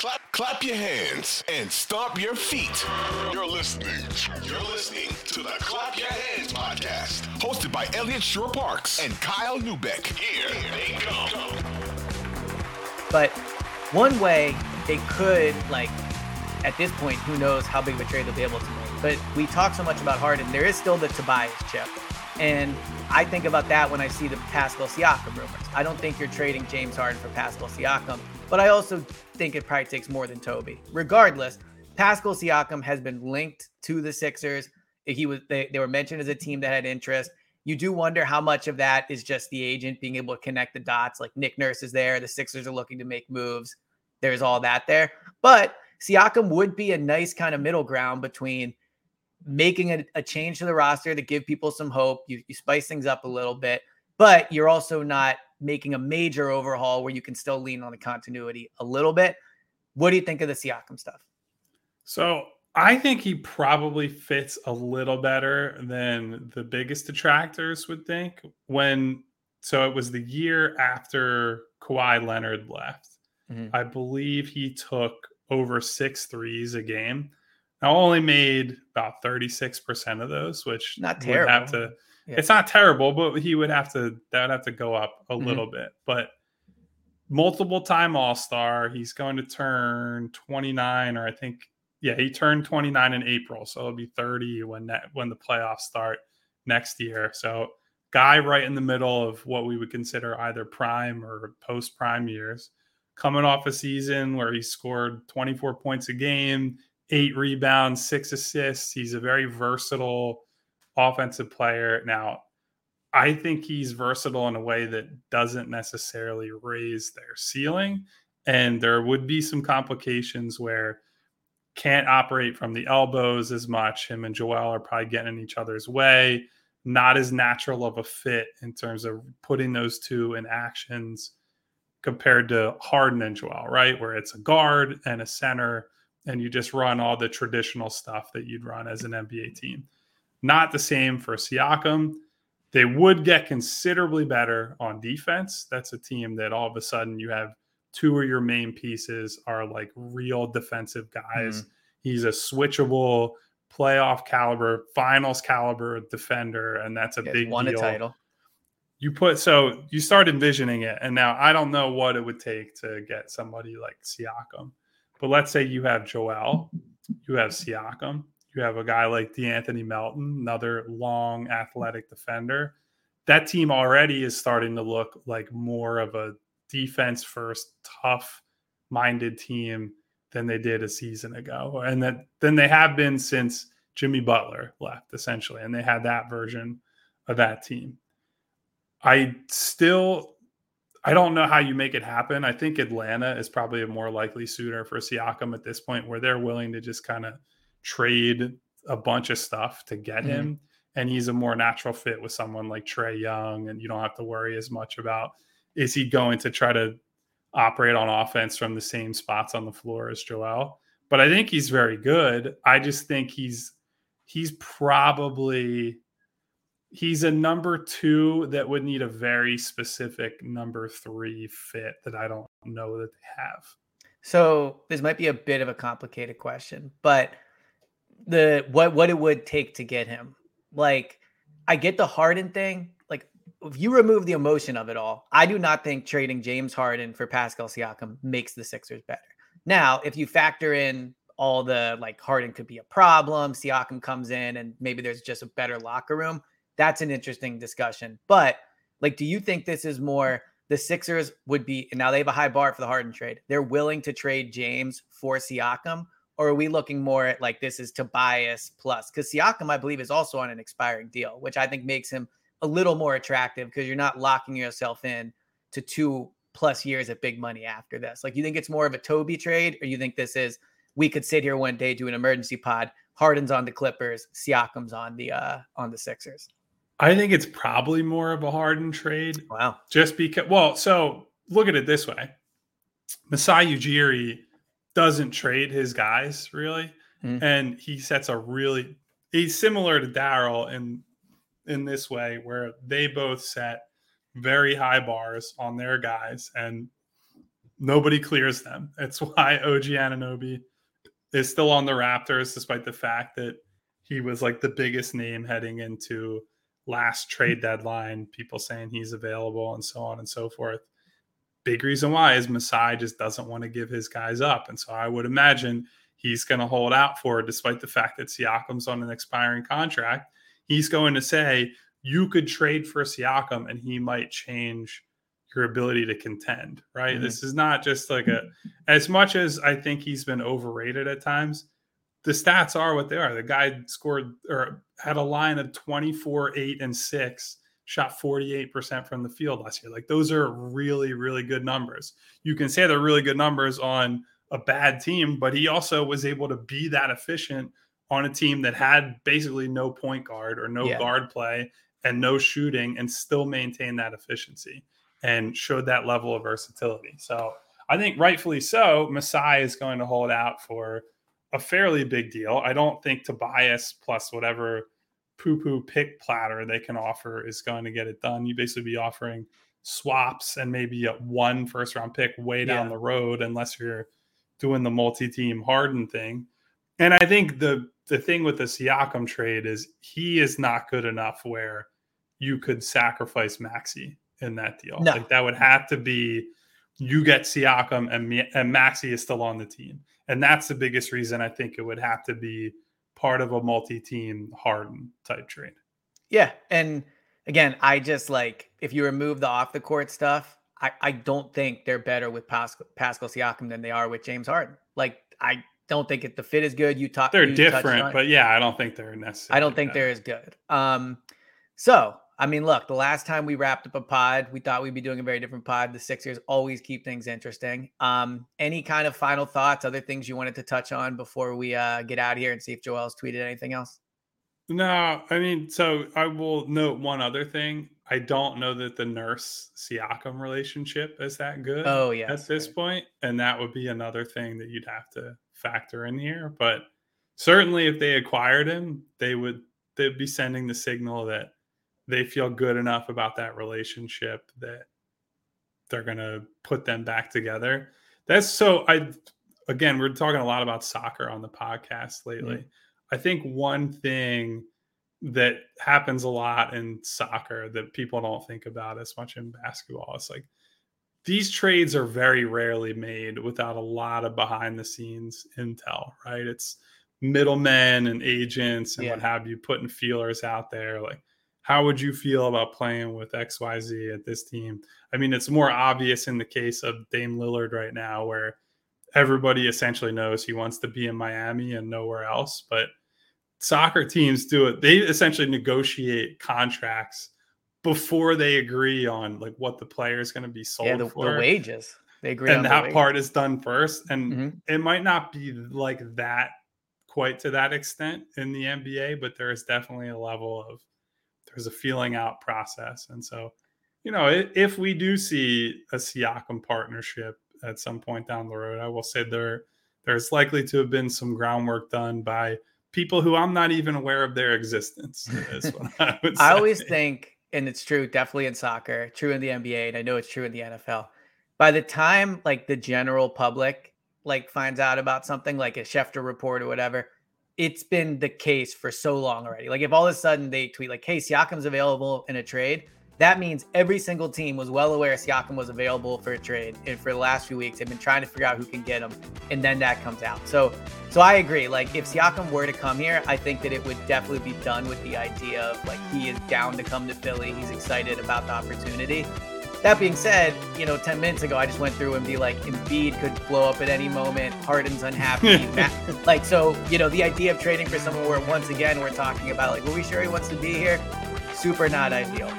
Clap, clap your hands and stomp your feet. You're listening. You're listening to the Clap Your Hands podcast, hosted by Elliot Shore Parks and Kyle Neubeck. Here they come. But one way they could, like, at this point, who knows how big of a trade they'll be able to make. But we talk so much about Harden. There is still the Tobias chip. And I think about that when I see the Pascal Siakam rumors. I don't think you're trading James Harden for Pascal Siakam, but I also think it probably takes more than Toby. Regardless, Pascal Siakam has been linked to the Sixers. He was they, they were mentioned as a team that had interest. You do wonder how much of that is just the agent being able to connect the dots. Like Nick Nurse is there, the Sixers are looking to make moves. There's all that there. But Siakam would be a nice kind of middle ground between making a, a, change to the roster to give people some hope. You, you spice things up a little bit, but you're also not making a major overhaul where you can still lean on the continuity a little bit. What do you think of the Siakam stuff? So I think he probably fits a little better than the biggest detractors would think. When so it was the year after Kawhi Leonard left. Mm-hmm. I believe he took over six threes a game. I only made about 36% of those, which not terrible. Have to, yeah. It's not terrible, but he would have to, that would have to go up a mm-hmm. little bit. But multiple time All Star, he's going to turn 29, or I think, yeah, he turned 29 in April. So it'll be 30 when that, when the playoffs start next year. So guy right in the middle of what we would consider either prime or post prime years coming off a season where he scored 24 points a game eight rebounds, six assists. He's a very versatile offensive player. Now, I think he's versatile in a way that doesn't necessarily raise their ceiling. And there would be some complications where can't operate from the elbows as much. Him and Joel are probably getting in each other's way. Not as natural of a fit in terms of putting those two in actions compared to Harden and Joel, right? Where it's a guard and a center and you just run all the traditional stuff that you'd run as an NBA team. Not the same for Siakam. They would get considerably better on defense. That's a team that all of a sudden you have two of your main pieces are like real defensive guys. Mm. He's a switchable playoff caliber, finals caliber defender, and that's a big won deal. a title. You put so you start envisioning it, and now I don't know what it would take to get somebody like Siakam. But let's say you have Joel, you have Siakam, you have a guy like De'Anthony Melton, another long athletic defender. That team already is starting to look like more of a defense first, tough minded team than they did a season ago. And that then they have been since Jimmy Butler left, essentially. And they had that version of that team. I still I don't know how you make it happen. I think Atlanta is probably a more likely suitor for Siakam at this point, where they're willing to just kind of trade a bunch of stuff to get mm-hmm. him. And he's a more natural fit with someone like Trae Young. And you don't have to worry as much about is he going to try to operate on offense from the same spots on the floor as Joel. But I think he's very good. I just think he's he's probably he's a number two that would need a very specific number three fit that I don't know that they have. So this might be a bit of a complicated question, but the what what it would take to get him. Like I get the Harden thing. Like if you remove the emotion of it all, I do not think trading James Harden for Pascal Siakam makes the Sixers better. Now, if you factor in all the like Harden could be a problem, Siakam comes in and maybe there's just a better locker room that's an interesting discussion. But like, do you think this is more the Sixers would be and now they have a high bar for the Harden trade? They're willing to trade James for Siakam, or are we looking more at like this is Tobias plus? Because Siakam, I believe, is also on an expiring deal, which I think makes him a little more attractive because you're not locking yourself in to two plus years of big money after this. Like, you think it's more of a Toby trade, or you think this is we could sit here one day do an emergency pod? Harden's on the Clippers, Siakam's on the uh on the Sixers. I think it's probably more of a Harden trade. Wow. Just because, well, so look at it this way Masai Ujiri doesn't trade his guys really. Mm. And he sets a really, he's similar to Daryl in, in this way, where they both set very high bars on their guys. And Nobody clears them. It's why OG Anunoby is still on the Raptors, despite the fact that he was like the biggest name heading into last trade deadline. People saying he's available and so on and so forth. Big reason why is Masai just doesn't want to give his guys up. And so I would imagine he's going to hold out for, it, despite the fact that Siakam's on an expiring contract. He's going to say, you could trade for Siakam and he might change your ability to contend, right? Mm-hmm. This is not just like a, as much as I think he's been overrated at times, the stats are what they are. The guy scored or had a line of 24, 8, and 6, shot 48% from the field last year. Like those are really, really good numbers. You can say they're really good numbers on a bad team, but he also was able to be that efficient on a team that had basically no point guard or no yeah. guard play and no shooting and still maintain that efficiency and showed that level of versatility. So I think rightfully so, Masai is going to hold out for a fairly big deal. I don't think Tobias plus whatever poo poo pick platter they can offer is going to get it done. You basically be offering swaps and maybe a one first round pick way down yeah. the road, unless you're doing the multi team Harden thing. And I think the the thing with the Siakam trade is he is not good enough where you could sacrifice Maxey in that deal. No. Like that would have to be you get Siakam and and Maxey is still on the team, and that's the biggest reason I think it would have to be part of a multi-team Harden type trade. Yeah, and again, I just like if you remove the off the court stuff, I I don't think they're better with Pascal, Pascal Siakam than they are with James Harden. Like I don't think it, the fit is good. You talk. They're you different, but yeah, I don't think they're necessarily. I don't think better. they're as good. Um, so I mean, look, the last time we wrapped up a pod, we thought we'd be doing a very different pod. The Sixers always keep things interesting. Um, any kind of final thoughts, other things you wanted to touch on before we uh, get out here and see if Joel's tweeted anything else? No, I mean, so I will note one other thing. I don't know that the nurse Siakam relationship is that good. Oh, yeah. At this point, and that would be another thing that you'd have to factor in here. But certainly, if they acquired him, they would they'd be sending the signal that they feel good enough about that relationship that they're going to put them back together. That's so I again, we're talking a lot about soccer on the podcast lately. Mm-hmm. I think one thing that happens a lot in soccer that people don't think about as much in basketball is like these trades are very rarely made without a lot of behind the scenes intel, right? It's middlemen and agents and yeah. what have you putting feelers out there like how would you feel about playing with XYZ at this team? I mean, it's more obvious in the case of Dame Lillard right now, where everybody essentially knows he wants to be in Miami and nowhere else. But soccer teams do it, they essentially negotiate contracts before they agree on like what the player is going to be sold yeah, the, for. The wages. They agree and that part is done first. And mm-hmm. it might not be like that quite to that extent in the NBA, but there is definitely a level of there's a feeling out process. And so, you know, if we do see a Siakam partnership at some point down the road, I will say there there's likely to have been some groundwork done by people who I'm not even aware of their existence. I, I always think, and it's true, definitely in soccer, true in the NBA, and I know it's true in the NFL. By the time like the general public like finds out about something like a Schefter report or whatever, it's been the case for so long already. Like if all of a sudden they tweet like, "Hey, Siakam's available in a trade," that means every single team was well aware Siakam was available for a trade. And for the last few weeks, they've been trying to figure out who can get him, and then that comes out. So, so I agree. Like if Siakam were to come here, I think that it would definitely be done with the idea of like he is down to come to Philly. He's excited about the opportunity. That being said, you know, 10 minutes ago, I just went through and be like, Embiid could blow up at any moment. Harden's unhappy. like, so, you know, the idea of trading for someone where once again we're talking about, like, are we sure he wants to be here? Super not ideal.